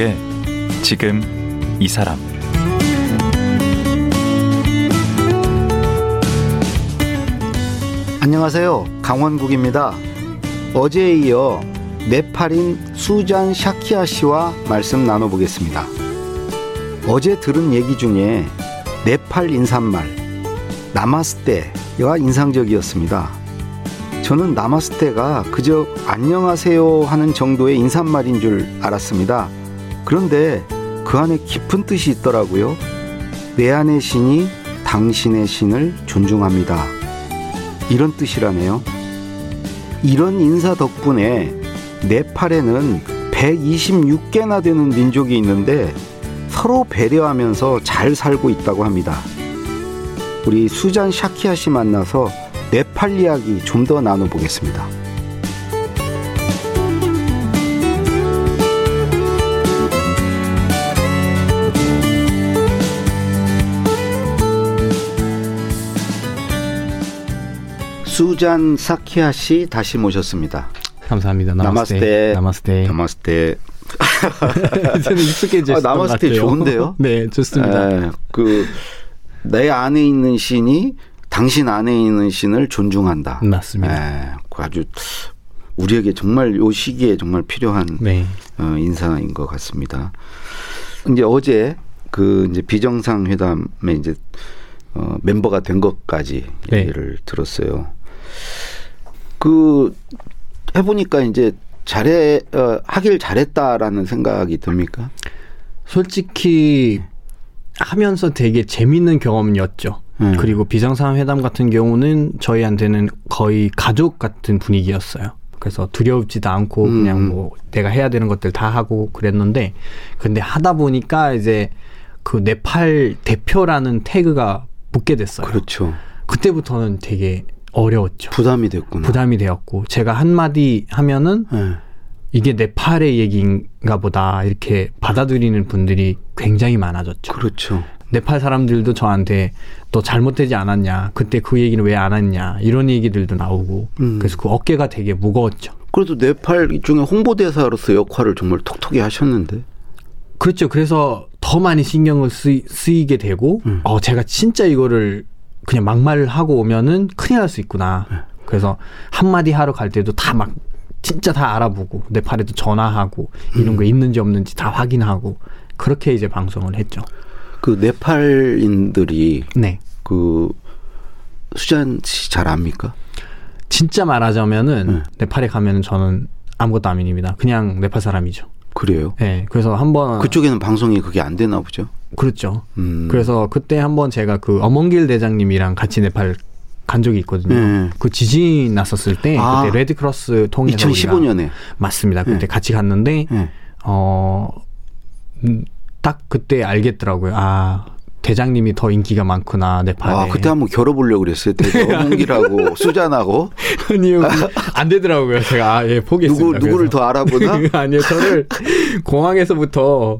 강원국의 지금 이 사람 안녕하세요. 강원국입니다. 어제에 이어 네팔인 수잔 샤키아 씨와 말씀 나눠보겠습니다. 어제 들은 얘기 중에 네팔 인사말 나마스테가 인상적이었습니다. 저는 나마스테가 그저 안녕하세요 하는 정도의 인사말인 줄 알았습니다. 그런데 그 안에 깊은 뜻이 있더라고요. 내 안의 신이 당신의 신을 존중합니다. 이런 뜻이라네요. 이런 인사 덕분에 네팔에는 126개나 되는 민족이 있는데 서로 배려하면서 잘 살고 있다고 합니다. 우리 수잔 샤키아 씨 만나서 네팔 이야기 좀 더 나눠보겠습니다. 수잔 사키아 씨 다시 모셨습니다. 감사합니다. 나마스테. 나마스테. 나마스테. 저는 익숙해졌던 아, 나마스테. 좋은데요? 네, 좋습니다. 에, 그, 내 안에 있는 신이 당신 안에 있는 신을 존중한다. 맞습니다. 에, 그 아주 우리에게 정말 요 시기에 정말 필요한 네. 어, 인사인 것 같습니다. 이제 어제 그 이제 비정상 회담에 이제 어, 멤버가 된 것까지 네. 얘기를 들었어요. 그 해보니까 이제 잘해 어, 하길 잘했다라는 생각이 듭니까? 솔직히 하면서 되게 재밌는 경험이었죠. 음. 그리고 비정상회담 같은 경우는 저희한테는 거의 가족 같은 분위기였어요. 그래서 두려움지도 않고 음. 그냥 뭐 내가 해야 되는 것들 다 하고 그랬는데 근데 하다 보니까 이제 그 네팔 대표라는 태그가 붙게 됐어요. 그렇죠. 그때부터는 되게 어려웠죠. 부담이 됐구나. 부담이 되었고 제가 한 마디 하면은 예. 이게 네팔의 얘기인가 보다 이렇게 받아들이는 분들이 굉장히 많아졌죠. 그렇죠. 네팔 사람들도 저한테 너 잘못되지 않았냐 그때 그 얘기는 왜 안 했냐 이런 얘기들도 나오고 음. 그래서 그 어깨가 되게 무거웠죠. 그래도 네팔 중에 홍보대사로서 역할을 정말 톡톡히 하셨는데. 그렇죠. 그래서 더 많이 신경을 쓰이, 쓰이게 되고 음. 어 제가 진짜 이거를 그냥 막말을 하고 오면은 큰일 날 수 있구나. 네. 그래서 한마디 하러 갈 때도 다 막 진짜 다 알아보고 네팔에도 전화하고 이런 음. 거 있는지 없는지 다 확인하고 그렇게 이제 방송을 했죠. 그 네팔인들이 네. 그 수잔 씨 잘 압니까? 진짜 말하자면은 네. 네팔에 가면은 저는 아무것도 아닙니다. 그냥 네팔 사람이죠. 그래요. 네. 그래서 한번 그쪽에는 방송이 그게 안 되나 보죠. 그렇죠. 음. 그래서 그때 한번 제가 그 엄홍길 대장님이랑 같이 네팔 간 적이 있거든요. 네. 그 지진 났었을 때 아. 그때 Red Cross 통해서 우리가 2015년에. 맞습니다. 그때 네. 같이 갔는데 예. 어딱 그때 알겠더라고요. 아 대장님이 더 인기가 많구나 네팔에. 아, 그때 한번 겨뤄보려고 그랬어요. 대어몽기라고 수잔하고 아니요 안 되더라고요. 제가 아, 예 포기했습니다. 누구 누구를 그래서. 더 알아보나? 아니요 저를 공항에서부터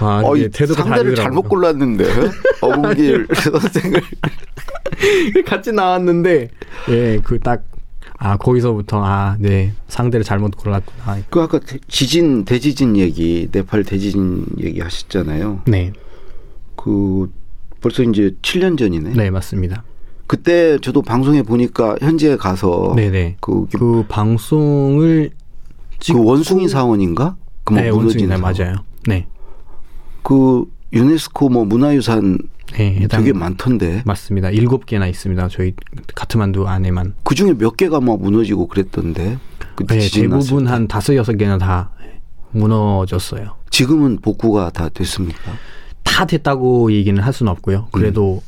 아 어, 이게 태도가 상대를 잘못. 골랐는데 어몽길 선생을 같이 나왔는데 예그딱 아 거기서부터 아 네 상대를 잘못 골랐구나. 그 아까 대- 지진 대지진 얘기 네팔 대지진 얘기 하셨잖아요. 네, 그 벌써 이제 7년 전이네. 네 맞습니다. 그때 저도 방송에 보니까 현지에 가서 네네. 그, 그, 그 방송을 찍고 원숭이 사원인가? 그 뭐 네 원숭이 네 사원. 맞아요. 네, 그 유네스코 뭐 문화유산 네 되게 많던데 맞습니다. 일곱 개나 있습니다. 저희 카트만두 안에만. 그 중에 몇 개가 막 무너지고 그랬던데. 그때 네, 대부분 때. 한 다섯 여섯 개나 다 무너졌어요. 지금은 복구가 다 됐습니까? 다 됐다고 얘기는 할 수는 없고요. 그래도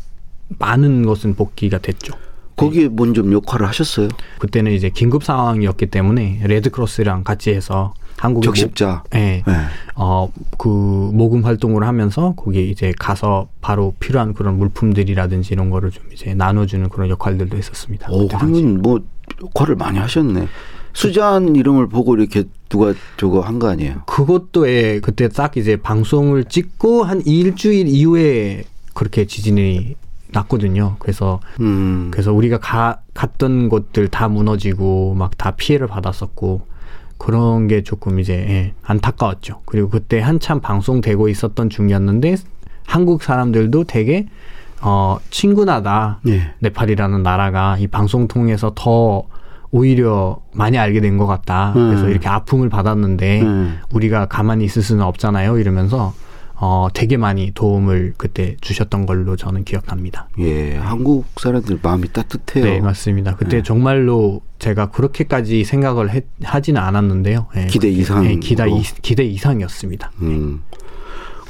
음. 많은 것은 복귀가 됐죠. 거기에 뭔좀 역할을 하셨어요? 그때는 이제 긴급 상황이었기 때문에 레드크로스랑 같이 해서 한국의 적십자. 모, 예, 네. 어, 그 모금 활동을 하면서 거기 이제 가서 바로 필요한 그런 물품들이라든지 이런 거를 좀 이제 나눠주는 그런 역할들도 했었습니다. 오. 그러면 뭐 역할을 많이 하셨네. 수잔 이름을 보고 이렇게 누가 저거 한 거 아니에요? 그것도 예, 그때 딱 이제 방송을 찍고 한 일주일 이후에 그렇게 지진이 났거든요. 그래서 음. 그래서 우리가 가, 갔던 곳들 다 무너지고 막 다 피해를 받았었고 그런 게 조금 이제 예, 안타까웠죠. 그리고 그때 한참 방송되고 있었던 중이었는데 한국 사람들도 되게 어 친근하다. 예. 네팔이라는 나라가 이 방송 통해서 더 오히려 많이 알게 된 것 같다. 그래서 음. 이렇게 아픔을 받았는데 음. 우리가 가만히 있을 수는 없잖아요. 이러면서 어 되게 많이 도움을 그때 주셨던 걸로 저는 기억합니다. 예, 한국 사람들 마음이 따뜻해요. 네, 맞습니다. 그때 네. 정말로 제가 그렇게까지 생각을 했- 하지는 않았는데요. 예, 기대 그때, 이상으로. 예, 기대, 이, 기대 이상이었습니다. 음.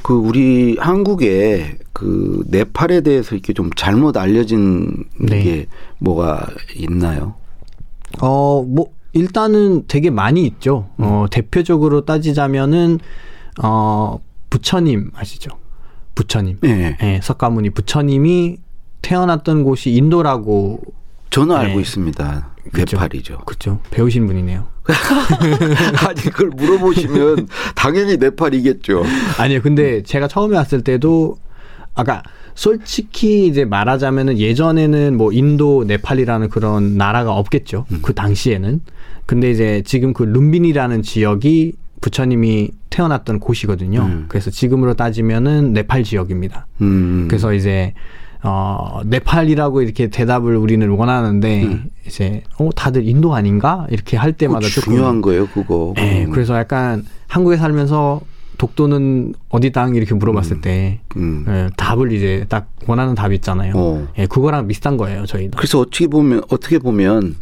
그 우리 한국에 그 네팔에 대해서 이렇게 좀 잘못 알려진 네. 게 뭐가 있나요? 어, 뭐, 일단은 되게 많이 있죠. 어, 대표적으로 따지자면은, 어, 부처님 아시죠? 부처님. 예. 예, 석가모니 부처님이 태어났던 곳이 인도라고, 저는 네. 알고 있습니다. 그쵸. 네팔이죠. 그죠? 배우신 분이네요. 아니 그걸 물어보시면 당연히 네팔이겠죠. 아니요, 근데 제가 처음에 왔을 때도, 아까, 솔직히 이제 말하자면은 예전에는 뭐 인도, 네팔이라는 그런 나라가 없겠죠. 그 당시에는. 근데 이제 지금 그 룸빈이라는 지역이 부처님이 태어났던 곳이거든요. 음. 그래서 지금으로 따지면은 네팔 지역입니다. 음. 그래서 이제 어 네팔이라고 이렇게 대답을 우리는 원하는데 이제 어 다들 인도 아닌가 이렇게 할 때마다 중요한 거예요, 그거. 예, 음. 그래서 약간 한국에 살면서 독도는 어디 땅 이렇게 물어봤을 때 음. 예, 답을 이제 딱 원하는 답이 있잖아요. 어. 예, 그거랑 비슷한 거예요, 저희도. 그래서 어떻게 보면 어떻게 보면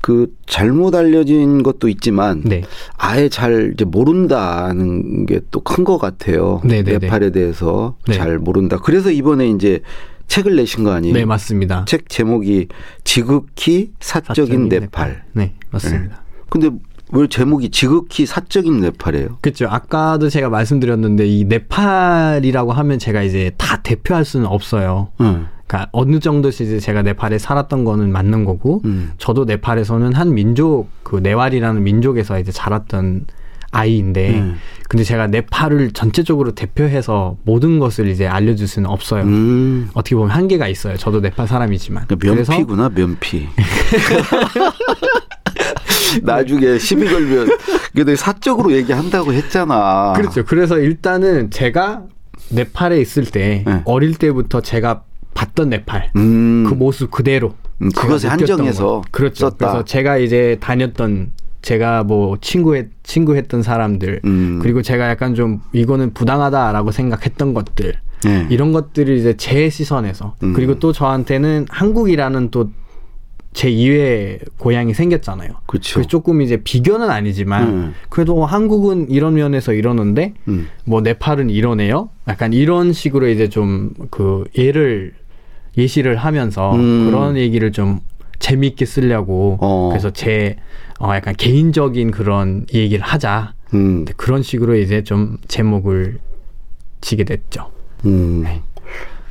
그 잘못 알려진 것도 있지만 네. 아예 잘 이제 모른다는 게 또 큰 것 같아요. 네네네. 네팔에 대해서 네. 잘 모른다. 그래서 이번에 이제 책을 내신 거 아니에요? 네, 맞습니다. 책 제목이 지극히 사적인, 네팔. 네, 맞습니다. 근데 왜 제목이 지극히 사적인 네팔이에요? 그렇죠. 아까도 제가 말씀드렸는데 이 네팔이라고 하면 제가 이제 다 대표할 수는 없어요. 응. 그러니까 어느 정도씩 이제 제가 네팔에 살았던 거는 맞는 거고 음. 저도 네팔에서는 한 민족 그 네왈이라는 민족에서 이제 자랐던 아이인데 음. 근데 제가 네팔을 전체적으로 대표해서 모든 것을 이제 알려줄 수는 없어요. 음. 어떻게 보면 한계가 있어요. 저도 네팔 사람이지만. 그러니까 면피구나 면피. 나중에 시비 걸면 근데 사적으로 얘기한다고 했잖아. 그렇죠. 그래서 일단은 제가 네팔에 있을 때 네. 어릴 때부터 제가 봤던 네팔 음. 그 모습 그대로 음, 그것에 한정해서 거. 그렇죠. 썼다. 그래서 제가 이제 다녔던 제가 뭐 친구했 친구했던 사람들 음. 그리고 제가 약간 좀 이거는 부당하다라고 생각했던 것들 네. 이런 것들을 이제 제 시선에서 음. 그리고 또 저한테는 한국이라는 또 제 2의 고향이 생겼잖아요. 그렇죠. 조금 이제 비교는 아니지만 음. 그래도 한국은 이런 면에서 이러는데 음. 뭐 네팔은 이러네요. 약간 이런 식으로 이제 좀 그 예를 예시를 하면서 음. 그런 얘기를 좀 재미있게 쓰려고 어. 그래서 제 어, 약간 개인적인 그런 얘기를 하자. 음. 그런 식으로 이제 좀 제목을 지게 됐죠. 음. 네.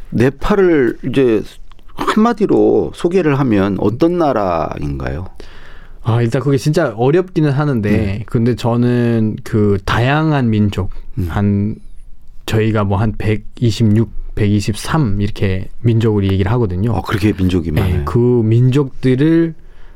네팔을 이제 한마디로 소개를 하면 어떤 나라인가요? 아, 일단 그게 진짜 어렵기는 하는데, 네. 근데 저는 그 다양한 민족, 음. 한, 저희가 뭐 한 126, 123 이렇게 민족을 얘기를 하거든요. 어, 그렇게 민족이 네, 많아요. 그 민족들을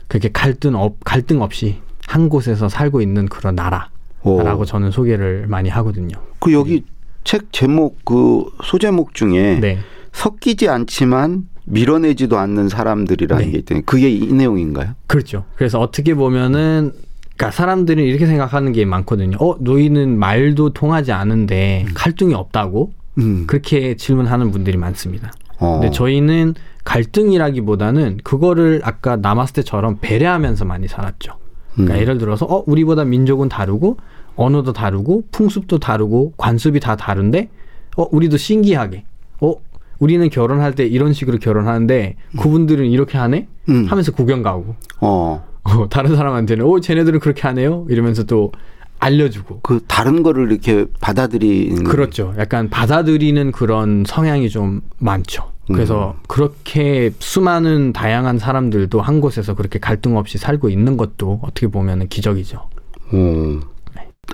그렇게 갈등, 없, 갈등 없이 한 곳에서 살고 있는 그런 나라라고 오. 저는 소개를 많이 하거든요. 그 여기 책 제목 그 소제목 중에 네. 섞이지 않지만 밀어내지도 않는 사람들이라는 네. 게 있더니 그게 이 내용인가요? 그렇죠. 그래서 어떻게 보면은 그러니까 사람들은 이렇게 생각하는 게 많거든요. 어, 너희는 말도 통하지 않은데 갈등이 없다고? 음. 그렇게 질문하는 분들이 많습니다. 어. 근데 저희는 갈등이라기보다는 그거를 아까 남았을 때처럼 배려하면서 많이 살았죠. 그러니까 음. 예를 들어서 어 우리보다 민족은 다르고 언어도 다르고 풍습도 다르고 관습이 다 다른데 어 우리도 신기하게 어 우리는 결혼할 때 이런 식으로 결혼하는데 그분들은 이렇게 하네 음. 하면서 구경 가고 어. 어, 다른 사람한테는 어 쟤네들은 그렇게 하네요 이러면서 또 알려주고 그 다른 거를 이렇게 받아들이는 그렇죠. 약간 받아들이는 그런 성향이 좀 많죠. 그래서 음. 그렇게 수많은 다양한 사람들도 한 곳에서 그렇게 갈등 없이 살고 있는 것도 어떻게 보면 기적이죠. 어.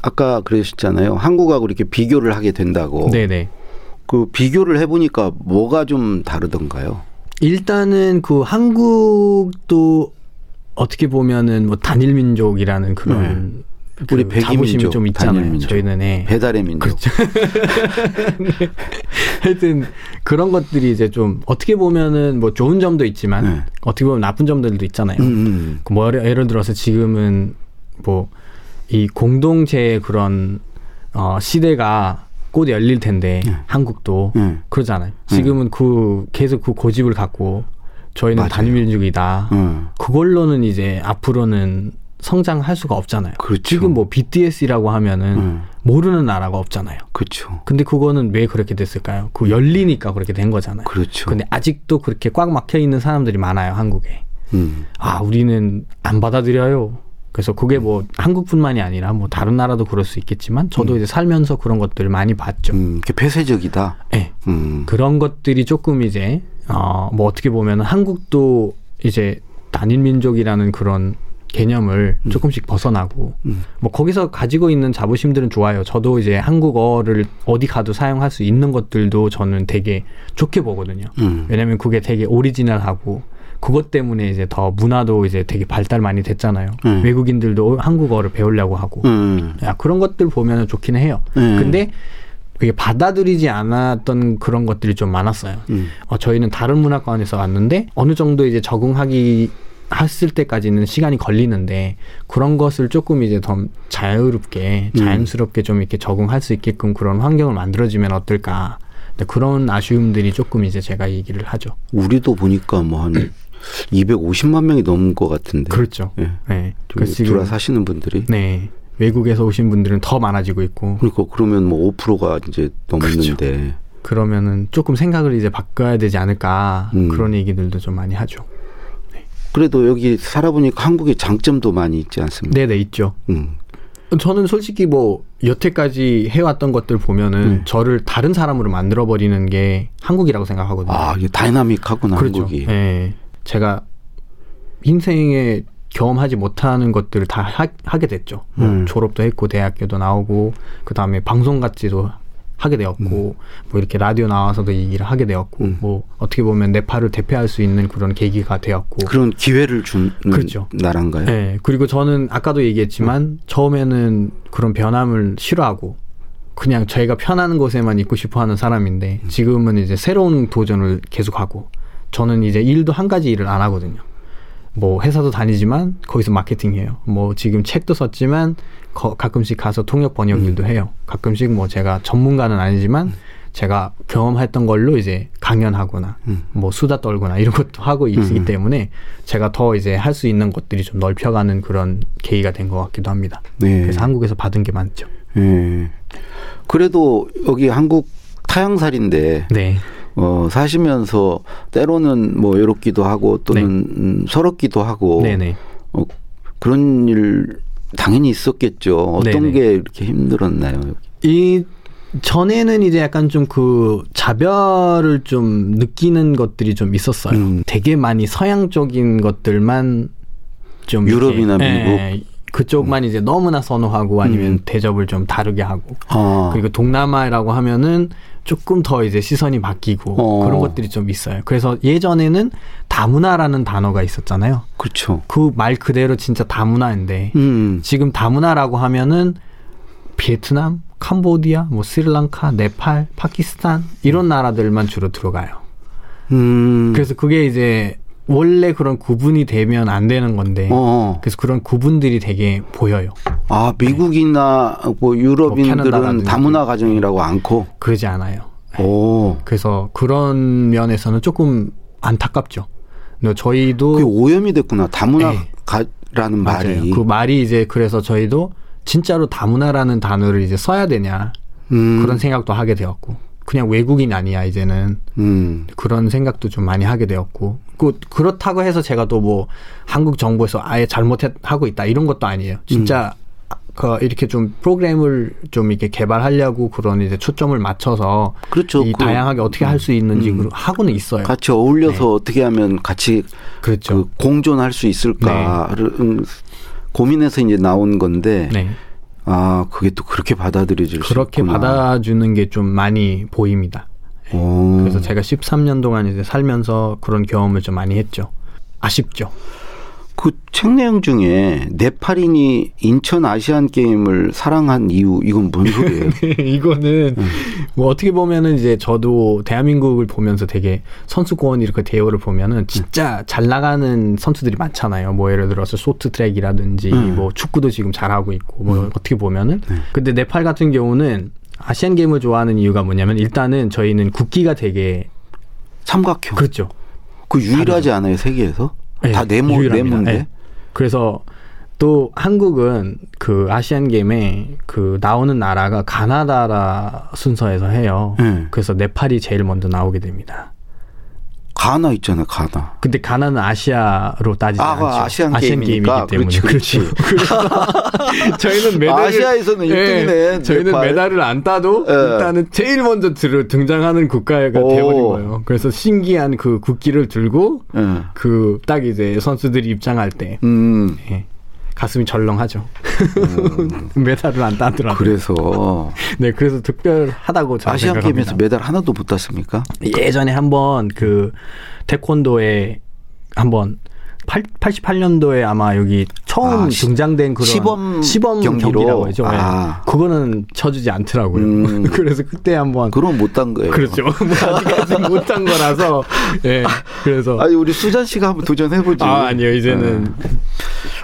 아까 그러셨잖아요. 한국하고 이렇게 비교를 하게 된다고. 네네. 그 비교를 해보니까 뭐가 좀 다르던가요? 일단은 그 한국도 어떻게 보면은 뭐 단일 민족이라는 그런 우리 그 자부심이 백이민족, 좀 있잖아요. 저희는 예. 배달의 민족. 그렇죠. 하여튼 그런 것들이 이제 좀 어떻게 보면은 뭐 좋은 점도 있지만 네. 어떻게 보면 나쁜 점들도 있잖아요. 음, 음. 그뭐 예를, 예를 들어서 지금은 뭐 이 공동체의 그런 어 시대가 곧 열릴 텐데 네. 한국도 네. 그러잖아요. 지금은 그 계속 그 고집을 갖고 저희는. 단일민족이다. 어. 그걸로는 이제 앞으로는 성장할 수가 없잖아요. 그렇죠. 지금 뭐 BTS라고 하면은 음. 모르는 나라가 없잖아요. 그렇죠. 근데 그거는 왜 그렇게 됐을까요? 그 열리니까 그렇게 된 거잖아요. 그렇죠. 근데 아직도 그렇게 꽉 막혀 있는 사람들이 많아요, 한국에. 음. 아, 우리는 안 받아들여요. 그래서 그게 뭐 한국뿐만이 아니라 뭐 다른 나라도 그럴 수 있겠지만 저도 이제 살면서 그런 것들을 많이 봤죠. 음, 이게 폐쇄적이다. 네. 음. 그런 것들이 조금 이제 어뭐 어떻게 보면 한국도 이제 단일 민족이라는 그런 개념을 조금씩 벗어나고 음. 뭐 거기서 가지고 있는 자부심들은 좋아요. 저도 이제 한국어를 어디 가도 사용할 수 있는 것들도 저는 되게 좋게 보거든요. 음. 왜냐면 그게 되게 오리지널하고 그것 때문에 이제 더 문화도 이제 되게 발달 많이 됐잖아요. 음. 외국인들도 한국어를 배우려고 하고 음. 야, 그런 것들 보면 좋기는 해요. 음. 근데 그게 받아들이지 않았던 그런 것들이 좀 많았어요. 음. 어, 저희는 다른 문화권에서 왔는데 어느 정도 이제 적응하기 했을 때까지는 시간이 걸리는데 그런 것을 조금 이제 더 자유롭게 음. 자연스럽게 좀 이렇게 적응할 수 있게끔 그런 환경을 만들어주면 어떨까. 그런 아쉬움들이 조금 이제 제가 얘기를 하죠. 우리도 보니까 뭐 한 250만 명이 넘은 것 같은데. 그렇죠. 예. 네. 좀 그래서 지금 들어 사시는 분들이. 네 외국에서 오신 분들은 더 많아지고 있고 그러니까 그러면 뭐 5%가 이제 넘는데. 그러면은 조금 생각을 이제 바꿔야 되지 않을까 음. 그런 얘기들도 좀 많이 하죠. 그래도 여기 살아보니까 한국의 장점도 많이 있지 않습니까? 네네 있죠. 음. 저는 솔직히 뭐 여태까지 해왔던 것들 보면은 음. 저를 다른 사람으로 만들어 버리는 게 한국이라고 생각하거든요. 아, 이게 다이나믹하구나, 그렇죠. 한국이. 예. 제가 인생에 경험하지 못하는 것들을 다 하, 게 됐죠. 뭐 음. 졸업도 했고 대학교도 나오고 그 다음에 방송 같지도 하게 되었고 뭐 이렇게 라디오 나와서도 이 일을 하게 되었고 음. 뭐 어떻게 보면 네팔을 대표할 수 있는 그런 계기가 되었고 그런 기회를 주는 그렇죠. 나라인가요? 네. 그리고 저는 아까도 얘기했지만 처음에는 그런 변함을 싫어하고 그냥 저희가 편한 곳에만 있고 싶어 하는 사람인데 지금은 이제 새로운 도전을 계속하고 저는 이제 일도 한 가지 일을 안 하거든요. 뭐 회사도 다니지만 거기서 마케팅해요. 뭐 지금 책도 썼지만 거- 가끔씩 가서 통역 번역 일도 해요. 가끔씩 뭐 제가 전문가는 아니지만 제가 경험했던 걸로 이제 강연하거나 음. 뭐 수다 떨거나 이런 것도 하고 있기 음. 때문에 제가 더 이제 할 수 있는 것들이 좀 넓혀가는 그런 계기가 된 것 같기도 합니다. 네. 그래서 한국에서 받은 게 많죠. 예. 그래도 여기 한국 타향살인데 네. 어, 사시면서 때로는 뭐 외롭기도 하고 또는 음, 서럽기도 하고 네네. 어, 그런 일 당연히 있었겠죠. 어떤 네네. 게 이렇게 힘들었나요? 이 전에는 이제 약간 좀 그 자별을 좀 느끼는 것들이 좀 있었어요. 음. 되게 많이 서양적인 것들만 좀 유럽이나 이렇게, 미국? 음. 예, 그쪽만 이제 너무나 선호하고 아니면 음. 대접을 좀 다르게 하고 아, 그리고 동남아라고 하면은 조금 더 이제 시선이 바뀌고 어. 그런 것들이 좀 있어요. 그래서 예전에는 다문화라는 단어가 있었잖아요. 그렇죠. 그 말 그대로 진짜 다문화인데 음, 지금 다문화라고 하면은 베트남, 캄보디아, 뭐 스리랑카, 네팔, 파키스탄 이런 나라들만 주로 들어가요. 음, 그래서 그게 이제 원래 그런 구분이 되면 안 되는 건데 어, 그래서 그런 구분들이 되게 보여요. 아 미국이나 뭐뭐 유럽인들은 캐나다라든지. 다문화 가정이라고 않고, 그러지 않아요. 오, 그래서 그런 면에서는 조금 안타깝죠. 저희도 그게 오염이 됐구나. 네. 다문화가라는 맞아요. 말이. 그 말이 이제 그래서 저희도 진짜로 다문화라는 단어를 이제 써야 되냐 음, 그런 생각도 하게 되었고 그냥 외국인 아니야 이제는 음, 그런 생각도 좀 많이 하게 되었고 그 그렇다고 해서 제가 또 뭐 한국 정부에서 아예 잘못하고 있다 이런 것도 아니에요. 진짜 그 이렇게 좀 프로그램을 좀 이렇게 개발하려고 그런 이제 초점을 맞춰서 그렇죠. 이 그- 다양하게 어떻게 할 수 있는지 음. 그 하고는 있어요. 같이 어울려서 어떻게 하면 같이 그렇죠. 그 공존할 수 있을까를 음, 고민해서 이제 나온 건데 네. 아 그게 또 그렇게 받아들여질 그렇게 수 있구나. 받아주는 게 좀 많이 보입니다. 오. 그래서 제가 13년 동안 이제 살면서 그런 경험을 좀 많이 했죠. 아쉽죠. 그 책 내용 중에 네팔인이 인천 아시안 게임을 사랑한 이유 이건 뭔 소리예요? 이거는 뭐 어떻게 보면은 이제 저도 대한민국을 보면서 되게 선수권 이렇게 대우를 보면은 진짜 잘 나가는 선수들이 많잖아요. 뭐 예를 들어서 쇼트 트랙이라든지 음. 뭐 축구도 지금 잘하고 있고 뭐 어떻게 보면은 근데 네팔 같은 경우는 아시안 게임을 좋아하는 이유가 뭐냐면 일단은 저희는 국기가 되게 삼각형. 그, 그렇죠. 유일하지 않아요 세계에서? 다 네, 네모 유일합니다. 네모인데. 네. 그래서 또 한국은 그 아시안 게임에 그 나오는 나라가 가나다라 순서에서 해요. 네. 그래서 네팔이 제일 먼저 나오게 됩니다. 가나 있잖아요 가나. 근데 가나는 아시아로 따지지 아, 않죠. 아시안 게임이니까. 게임이기 때문에 그렇지, 그렇지. 저희는 메달을 아시아에서는 1등이네, 저희는 네팔. 메달을 안 따도 예. 일단은 제일 먼저 들, 등장하는 국가가 오. 되어버린 거예요. 그래서 신기한 그 국기를 들고 예. 그딱 이제 선수들이 입장할 때 음. 예. 가슴이 절렁하죠. 메달을 안 따더라고요. 그래서 네, 그래서 특별하다고 저는 아시안 생각합니다. 게임에서 메달 하나도 못 땄습니까? 예전에 한번 그 태권도에 한번 88년도에 아마 여기 처음 아, 시- 등장된 그런 시범 시범 경기로? 경기라고 하죠. 예. 아. 그거는 쳐주지 않더라고요. 음. 그래서 그때 한번 그럼 못 딴 거예요. 그렇죠. 뭐 아직까지 못한 거라서 예. 그래서 아니 우리 수잔 씨가 한번 도전해보지. 아 아니요 이제는 예.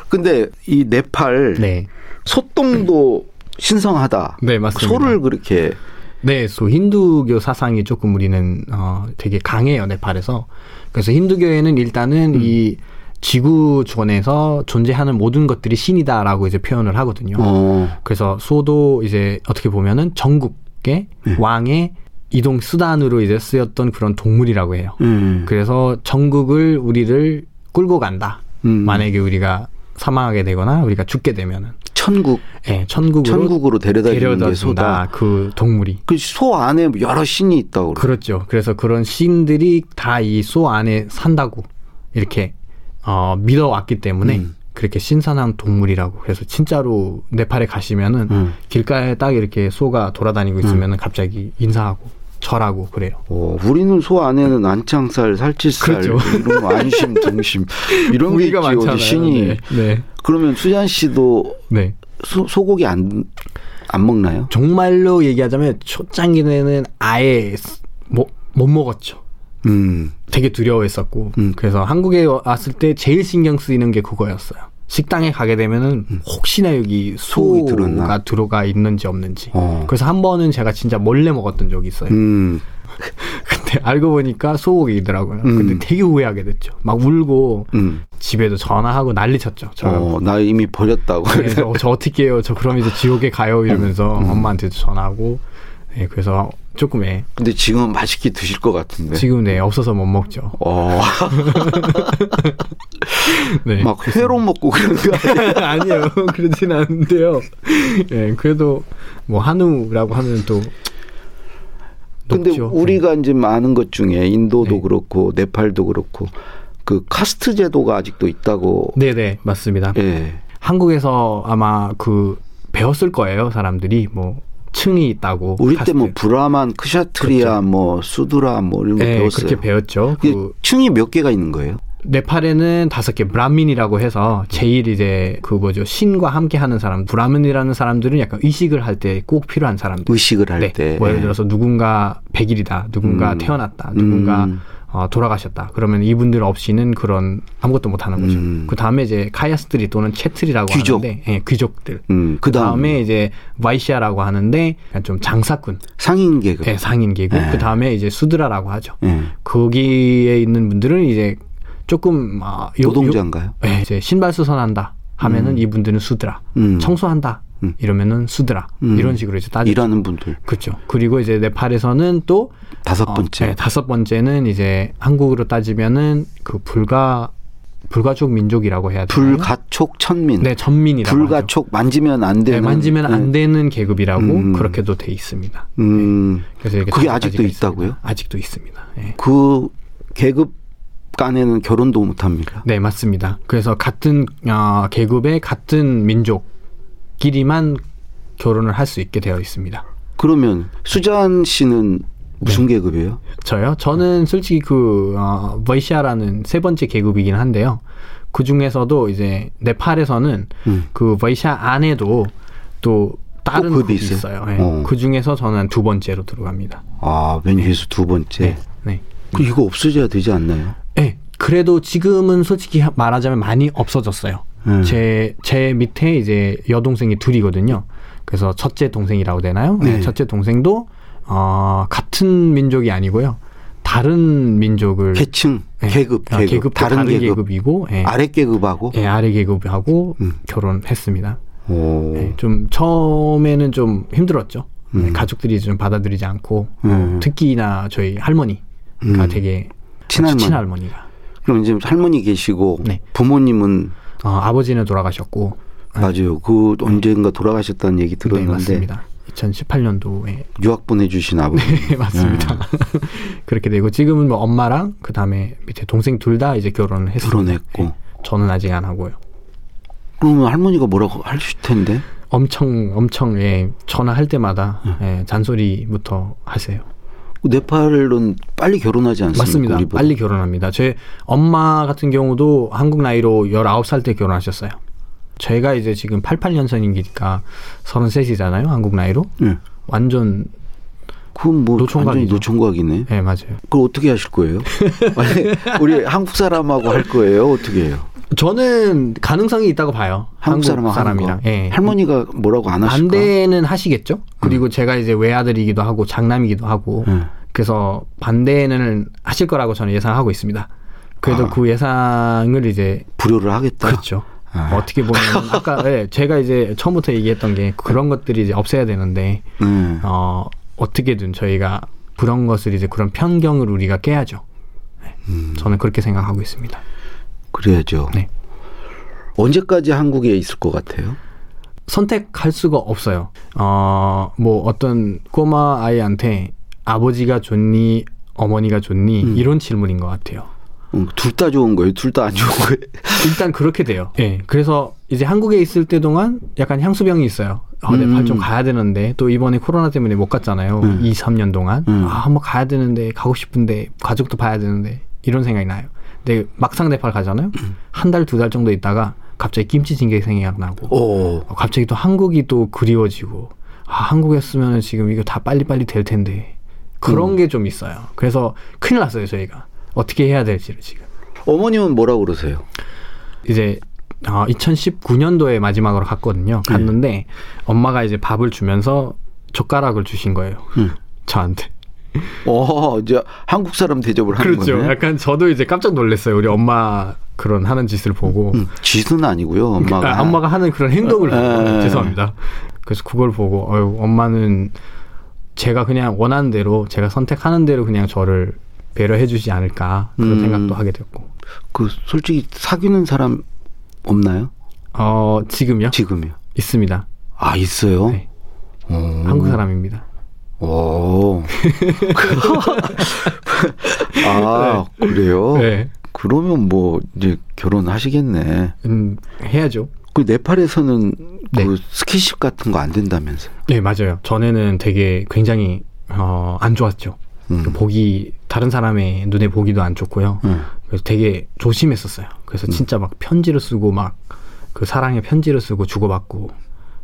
근데 이 네팔 네. 소똥도 신성하다. 네, 맞습니다. 소를 그렇게 네, 소 힌두교 사상이 조금 우리는 어 되게 강해요 네팔에서. 그래서 힌두교에는 일단은 음. 이 지구촌에서 존재하는 모든 것들이 신이다라고 이제 표현을 하거든요. 어. 그래서 소도 이제 어떻게 보면은 전국의 네. 왕의 이동 수단으로 이제 쓰였던 그런 동물이라고 해요. 음. 그래서 전국을 우리를 끌고 간다. 음. 만약에 우리가 사망하게 되거나 우리가 죽게 되면은 천국 예, 천국으로 천국으로 데려다 주는 게. 소다. 그 동물이. 그 소 안에 여러 신이 있다고. 그래. 그렇죠. 그래서 그런 신들이 다 이 소 안에 산다고 이렇게 어, 믿어왔기 때문에 음. 그렇게 신선한 동물이라고. 그래서 진짜로 네팔에 가시면은 음. 길가에 딱 이렇게 소가 돌아다니고 있으면은 갑자기 인사하고 절하고 그래요. 어, 우리는 소 안에는 안창살, 살치살, 그렇죠. 이런 거 안심, 등심 이런 게 있지 많잖아요. 어디 신이. 네. 네. 그러면 수잔 씨도 네. 소, 소고기 안, 안 먹나요? 정말로 얘기하자면 초창기에는 아예 못, 못 먹었죠. 음. 되게 두려워했었고 음. 그래서 한국에 왔을 때 제일 신경 쓰이는 게 그거였어요. 식당에 가게 되면은 혹시나 여기 음. 소가 들어있나? 들어가 있는지 없는지. 어. 그래서 한 번은 제가 진짜 몰래 먹었던 적이 있어요. 음. 근데 알고 보니까 소고기더라고요. 음. 근데 되게 후회하게 됐죠. 막 울고 음. 집에도 전화하고 난리쳤죠. 저. 어, 나 이미 버렸다고. 그래서 어, 저 어떻게 해요? 저 그럼 이제 지옥에 가요 이러면서 음. 엄마한테도 전화하고. 네, 그래서 조금 예. 근데 지금은 맛있게 드실 것 같은데. 지금 네 없어서 못 먹죠. 어, 네. 막 회로 먹고 그런 거 아니에요? 그러진 않은데요. 예, 그래도 뭐 한우라고 하면 또 근데 높죠. 우리가 이제 많은 것 중에 인도도 네. 그렇고 네팔도 그렇고 그 카스트 제도가 아직도 있다고. 네, 네, 맞습니다. 예. 한국에서 아마 그 배웠을 거예요, 사람들이 뭐 층이 있다고. 우리 때 뭐. 브라만, 크샤트리아, 그렇죠. 뭐 수드라 뭐 이런 거 네, 배웠어요. 그렇게 배웠죠. 그 층이 몇 개가 있는 거예요? 네팔에는 다섯 개 브라민이라고 해서 제일 이제 그 뭐죠 신과 함께 하는 사람 브라민이라는 사람들은 약간 의식을 할 때 꼭 필요한 사람들. 의식을 할 네. 때. 뭐 예를 들어서 누군가 백일이다, 누군가 음. 태어났다, 누군가 음. 어, 돌아가셨다. 그러면 이분들 없이는 그런 아무것도 못 하는 거죠. 음. 그 다음에 이제 카야스트리 또는 채트리라고 귀족. 하는데, 예, 귀족들. 음, 그그 다음에 이제 와이시아라고 하는데 좀 장사꾼, 상인 계급. 예, 상인 계급. 네. 그 다음에 이제 수드라라고 하죠. 예. 거기에 있는 분들은 이제 조금 아, 요- 요- 노동자인가요? 예, 이제 신발 수선한다 하면은 음. 이분들은 수드라. 음. 청소한다 음. 이러면은 수드라. 음. 이런 식으로 이제 따지죠. 일하는 분들 그렇죠. 그리고 이제 네팔에서는 또 다섯 어, 번째. 네, 다섯 번째는 이제 한국으로 따지면은 그 불가 불가족 민족이라고 해야 되나요? 불가촉 천민. 네, 전민이라고 하죠. 불가촉 만지면 안 네, 되는. 만지면 안 네. 되는 계급이라고 음. 그렇게도 돼 있습니다. 음. 그래서 이렇게 그게 아직도 있다고요? 있습니다. 아직도 있습니다. 예. 그 계급 간에는 결혼도 못 합니까? 네, 맞습니다. 그래서 같은 어, 계급의 같은 민족끼리만 결혼을 할 수 있게 되어 있습니다. 그러면 수잔 씨는 무슨 계급이에요? 저요? 저는 솔직히 그 어, 버이시아라는 세 번째 계급이긴 한데요. 그 중에서도 이제 네팔에서는 음. 그 버이시아 안에도 또 다른 또 급이 있어요? 있어요. 예. 어. 그 중에서 저는 두 번째로 들어갑니다. 아, 맨 위에서 두 번째. 네. 네. 그 이거 없어져야 되지 않나요? 네. 그래도 지금은 솔직히 말하자면 많이 없어졌어요. 음. 제, 제 밑에 이제 여동생이 둘이거든요. 그래서 첫째 동생이라고 되나요? 네. 네. 첫째 동생도, 어, 같은 민족이 아니고요. 다른 민족을. 계층, 네. 계급, 아, 계급, 계급도 다른, 계급, 이고 예. 아래 계급하고. 예, 아래 계급하고 음. 결혼했습니다. 오. 예, 좀 처음에는 좀 힘들었죠. 네, 음. 가족들이 좀 받아들이지 않고 음. 특히나 저희 할머니가 음. 되게 친할머니. 친할머니가 그럼 이제 할머니 계시고 네. 부모님은 어, 아버지는 돌아가셨고 맞아요. 그 언젠가 돌아가셨다는 얘기 네, 들었는데 맞습니다. 2018년도에 유학 보내주신 아버지. 네, 맞습니다. 그렇게 되고 지금은 뭐 엄마랑 그 다음에 밑에 동생 둘 다 이제 결혼을 했습니다. 결혼했고. 네, 저는 아직 안 하고요. 그러면 할머니가 뭐라고 하실 텐데. 엄청 엄청 예, 전화할 때마다 음. 예, 잔소리부터 하세요. 네팔은 빨리 결혼하지 않습니까? 맞습니다. 우리보다? 빨리 결혼합니다. 제 엄마 같은 경우도 한국 나이로 19살 때 결혼하셨어요. 제가 이제 지금 88년생이니까 33이잖아요. 한국 나이로. 예. 완전 그건 뭐 노총각이죠. 완전히 노총각이네. 예, 맞아요. 그걸 어떻게 하실 거예요? 아니, 우리 한국 사람하고 할 거예요? 어떻게 해요? 저는 가능성이 있다고 봐요. 한국 사람하고 하는 사람이랑. 거? 예. 할머니가 뭐라고 안 하실까? 반대는 하시겠죠. 그리고 제가 이제 외아들이기도 하고 장남이기도 하고 예. 그래서 반대는 하실 거라고 저는 예상하고 있습니다. 그래도 아. 그 예상을 이제 불효를 하겠다. 그렇죠. 아. 어떻게 보면 아까 예, 제가 이제 처음부터 얘기했던 게 그런 것들이 이제 없애야 되는데 네. 어 어떻게든 저희가 그런 것을 이제 그런 편견을 우리가 깨야죠. 네. 음. 저는 그렇게 생각하고 있습니다. 그래야죠. 네. 언제까지 한국에 있을 것 같아요? 선택할 수가 없어요. 어, 뭐 어떤 꼬마 아이한테 아버지가 좋니, 어머니가 좋니 음. 이런 질문인 것 같아요. 어, 둘다 좋은 거예요? 둘 다 안 좋은 거예요? 일단 그렇게 돼요. 예. 그래서 이제 한국에 있을 때 동안 약간 향수병이 있어요. 아, 음. 네팔 좀 가야 되는데 또 이번에 코로나 때문에 못 갔잖아요. 음. 2, 3년 동안. 음. 아, 한번 가야 되는데 가고 싶은데 가족도 봐야 되는데 이런 생각이 나요. 근데 막상 네팔 가잖아요. 음. 한 달, 두 달 정도 있다가 갑자기 김치찌개 생각나고 오. 어, 갑자기 또 한국이 또 그리워지고 아, 한국이었으면 지금 이거 다 빨리빨리 될 텐데 그런 음. 게좀 있어요. 그래서 큰일 났어요, 저희가. 어떻게 해야 될지를 지금. 어머님은 뭐라고 그러세요? 이제 어, 2019년도에 마지막으로 갔거든요. 네. 갔는데 엄마가 이제 밥을 주면서 젓가락을 주신 거예요. 음. 저한테. 어, 이제 한국 사람 대접을 하는 그렇죠. 거네. 약간 저도 이제 깜짝 놀랐어요. 우리 엄마 그런 하는 짓을 보고. 음, 짓은 아니고요. 엄마가. 아, 엄마가 하는 그런 행동을 보고 에. 죄송합니다. 그래서 그걸 보고 어유 엄마는 제가 그냥 원하는 대로 제가 선택하는 대로 그냥 저를 배려해 주지 않을까 그런 음. 생각도 하게 됐고. 그 솔직히 사귀는 사람 없나요? 어, 지금요? 지금요. 있습니다. 아 있어요. 네. 오. 한국 사람입니다. 오. 아 그래요? 네. 그러면 뭐 이제 결혼하시겠네. 음, 해야죠. 그 네팔에서는 네. 그 스킨십 같은 거 안 된다면서요? 네, 맞아요. 전에는 되게 굉장히 어, 안 좋았죠. 음. 보기 다른 사람의 눈에 보기도 안 좋고요. 음. 그래서 되게 조심했었어요. 그래서 진짜 막 편지를 쓰고 막 그 사랑의 편지를 쓰고 주고받고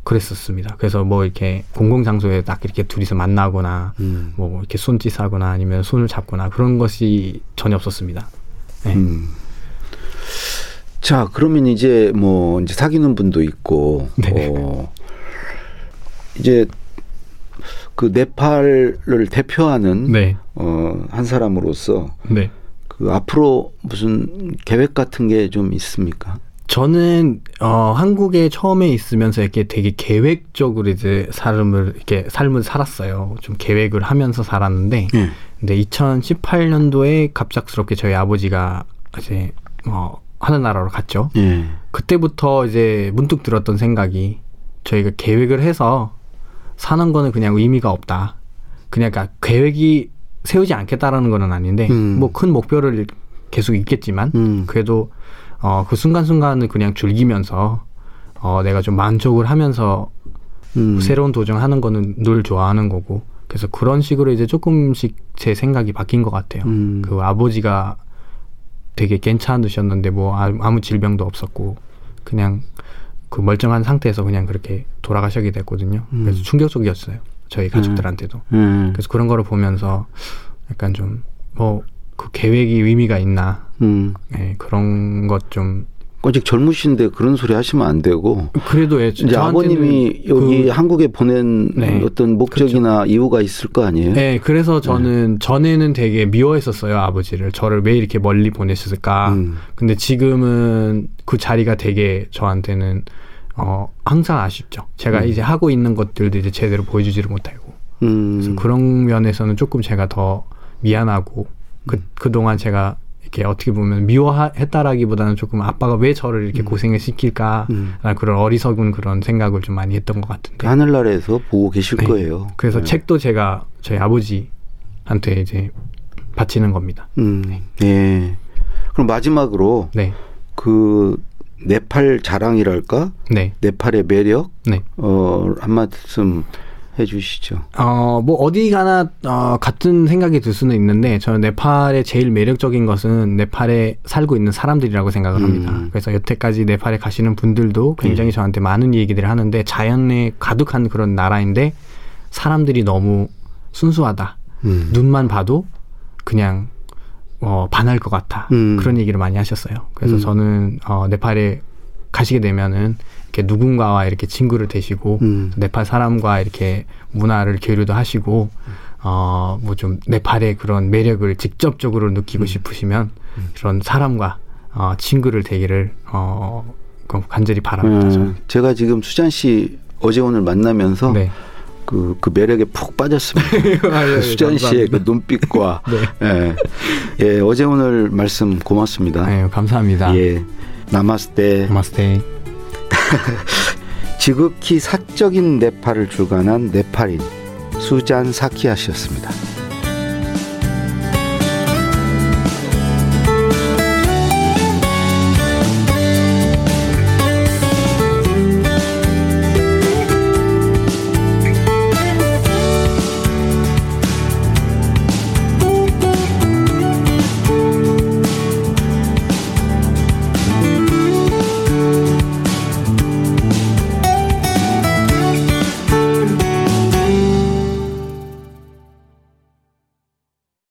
그랬었습니다. 그래서 뭐 이렇게 공공 장소에 딱 이렇게 둘이서 만나거나 음. 뭐 이렇게 손짓하거나 아니면 손을 잡거나 그런 것이 전혀 없었습니다. 네. 음. 자, 그러면 이제 뭐 이제 사귀는 분도 있고, 네. 어, 이제 그 네팔을 대표하는 네, 어, 한 사람으로서 네. 그 앞으로 무슨 계획 같은 게 좀 있습니까? 저는 어 한국에 처음에 있으면서 이렇게 되게 계획적으로 이제 삶을 이렇게 삶을 살았어요. 좀 계획을 하면서 살았는데 예. 근데 2018년도에 갑작스럽게 저희 아버지가 이제 어 하늘나라로 갔죠. 예. 그때부터 이제 문득 들었던 생각이 저희가 계획을 해서 사는 거는 그냥 의미가 없다. 그냥 그러니까 계획이 세우지 않겠다라는 거는 아닌데 음. 뭐큰 목표를 계속 있겠지만 음. 그래도 어 그 순간순간을 그냥 즐기면서 어 내가 좀 만족을 하면서 음. 새로운 도전하는 거는 늘 좋아하는 거고 그래서 그런 식으로 이제 조금씩 제 생각이 바뀐 것 같아요. 음. 그 아버지가 되게 괜찮으셨는데 뭐 아- 아무 질병도 없었고 그냥 그 멀쩡한 상태에서 그냥 그렇게 돌아가시게 됐거든요. 음. 그래서 충격적이었어요. 저희 가족들한테도. 음. 그래서 그런 거를 보면서 약간 좀뭐 그 계획이 의미가 있나 음. 예, 그런 것좀 아직 젊으신데 그런 소리 하시면 안 되고 그래도 예, 이제 아버님이 여기 그- 한국에 보낸 네. 어떤 목적이나 이유가 있을 거 아니에요? 네, 그래서 저는 전에는 되게 미워했었어요 아버지를 저를 왜 이렇게 멀리 보내셨을까. 음. 근데 지금은 그 자리가 되게 저한테는 어 항상 아쉽죠. 제가 음. 이제 하고 있는 것들도 이제 제대로 보여주지를 못하고 음. 그래서 그런 면에서는 조금 제가 더 미안하고 그 그동안 제가 이렇게 어떻게 보면 미워했다라기보다는 조금 아빠가 왜 저를 이렇게 고생을 시킬까 음. 그런 어리석은 그런 생각을 좀 많이 했던 것 같은데 하늘나라에서 보고 계실 네. 거예요. 그래서 네. 책도 제가 저희 아버지한테 이제 바치는 겁니다. 음. 예. 그럼 마지막으로 네, 그 네팔 자랑이랄까? 네, 네팔의 매력 네. 어, 한 말씀 해 주시죠. 어, 뭐 어디 가나 어, 같은 생각이 들 수는 있는데 저는 네팔의 제일 매력적인 것은 네팔에 살고 있는 사람들이라고 생각을 합니다. 음. 그래서 여태까지 네팔에 가시는 분들도 굉장히 저한테 많은 얘기들을 하는데 자연에 가득한 그런 나라인데 사람들이 너무 순수하다. 음. 눈만 봐도 그냥 어, 반할 것 같아. 음. 그런 얘기를 많이 하셨어요. 그래서 음. 저는 어, 네팔에 가시게 되면은 이렇게 누군가와 이렇게 친구를 되시고 음. 네팔 사람과 이렇게 문화를 교류도 하시고 어 뭐 좀 네팔의 그런 매력을 직접적으로 느끼고 싶으시면 그런 사람과 어 친구를 되기를 어그 간절히 바랍니다. 음, 저는. 제가 지금 수잔 씨 어제 오늘 만나면서 네. 그, 그 매력에 푹 빠졌습니다. 아, 예, 예, 수잔 씨의 그 감사합니다. 눈빛과 네. 예. 예, 어제 오늘 말씀 고맙습니다. 네, 감사합니다. 예. 나마스테. 마스테. 지극히 사적인 네팔을 주관한 네팔인 수잔 사키아 씨였습니다.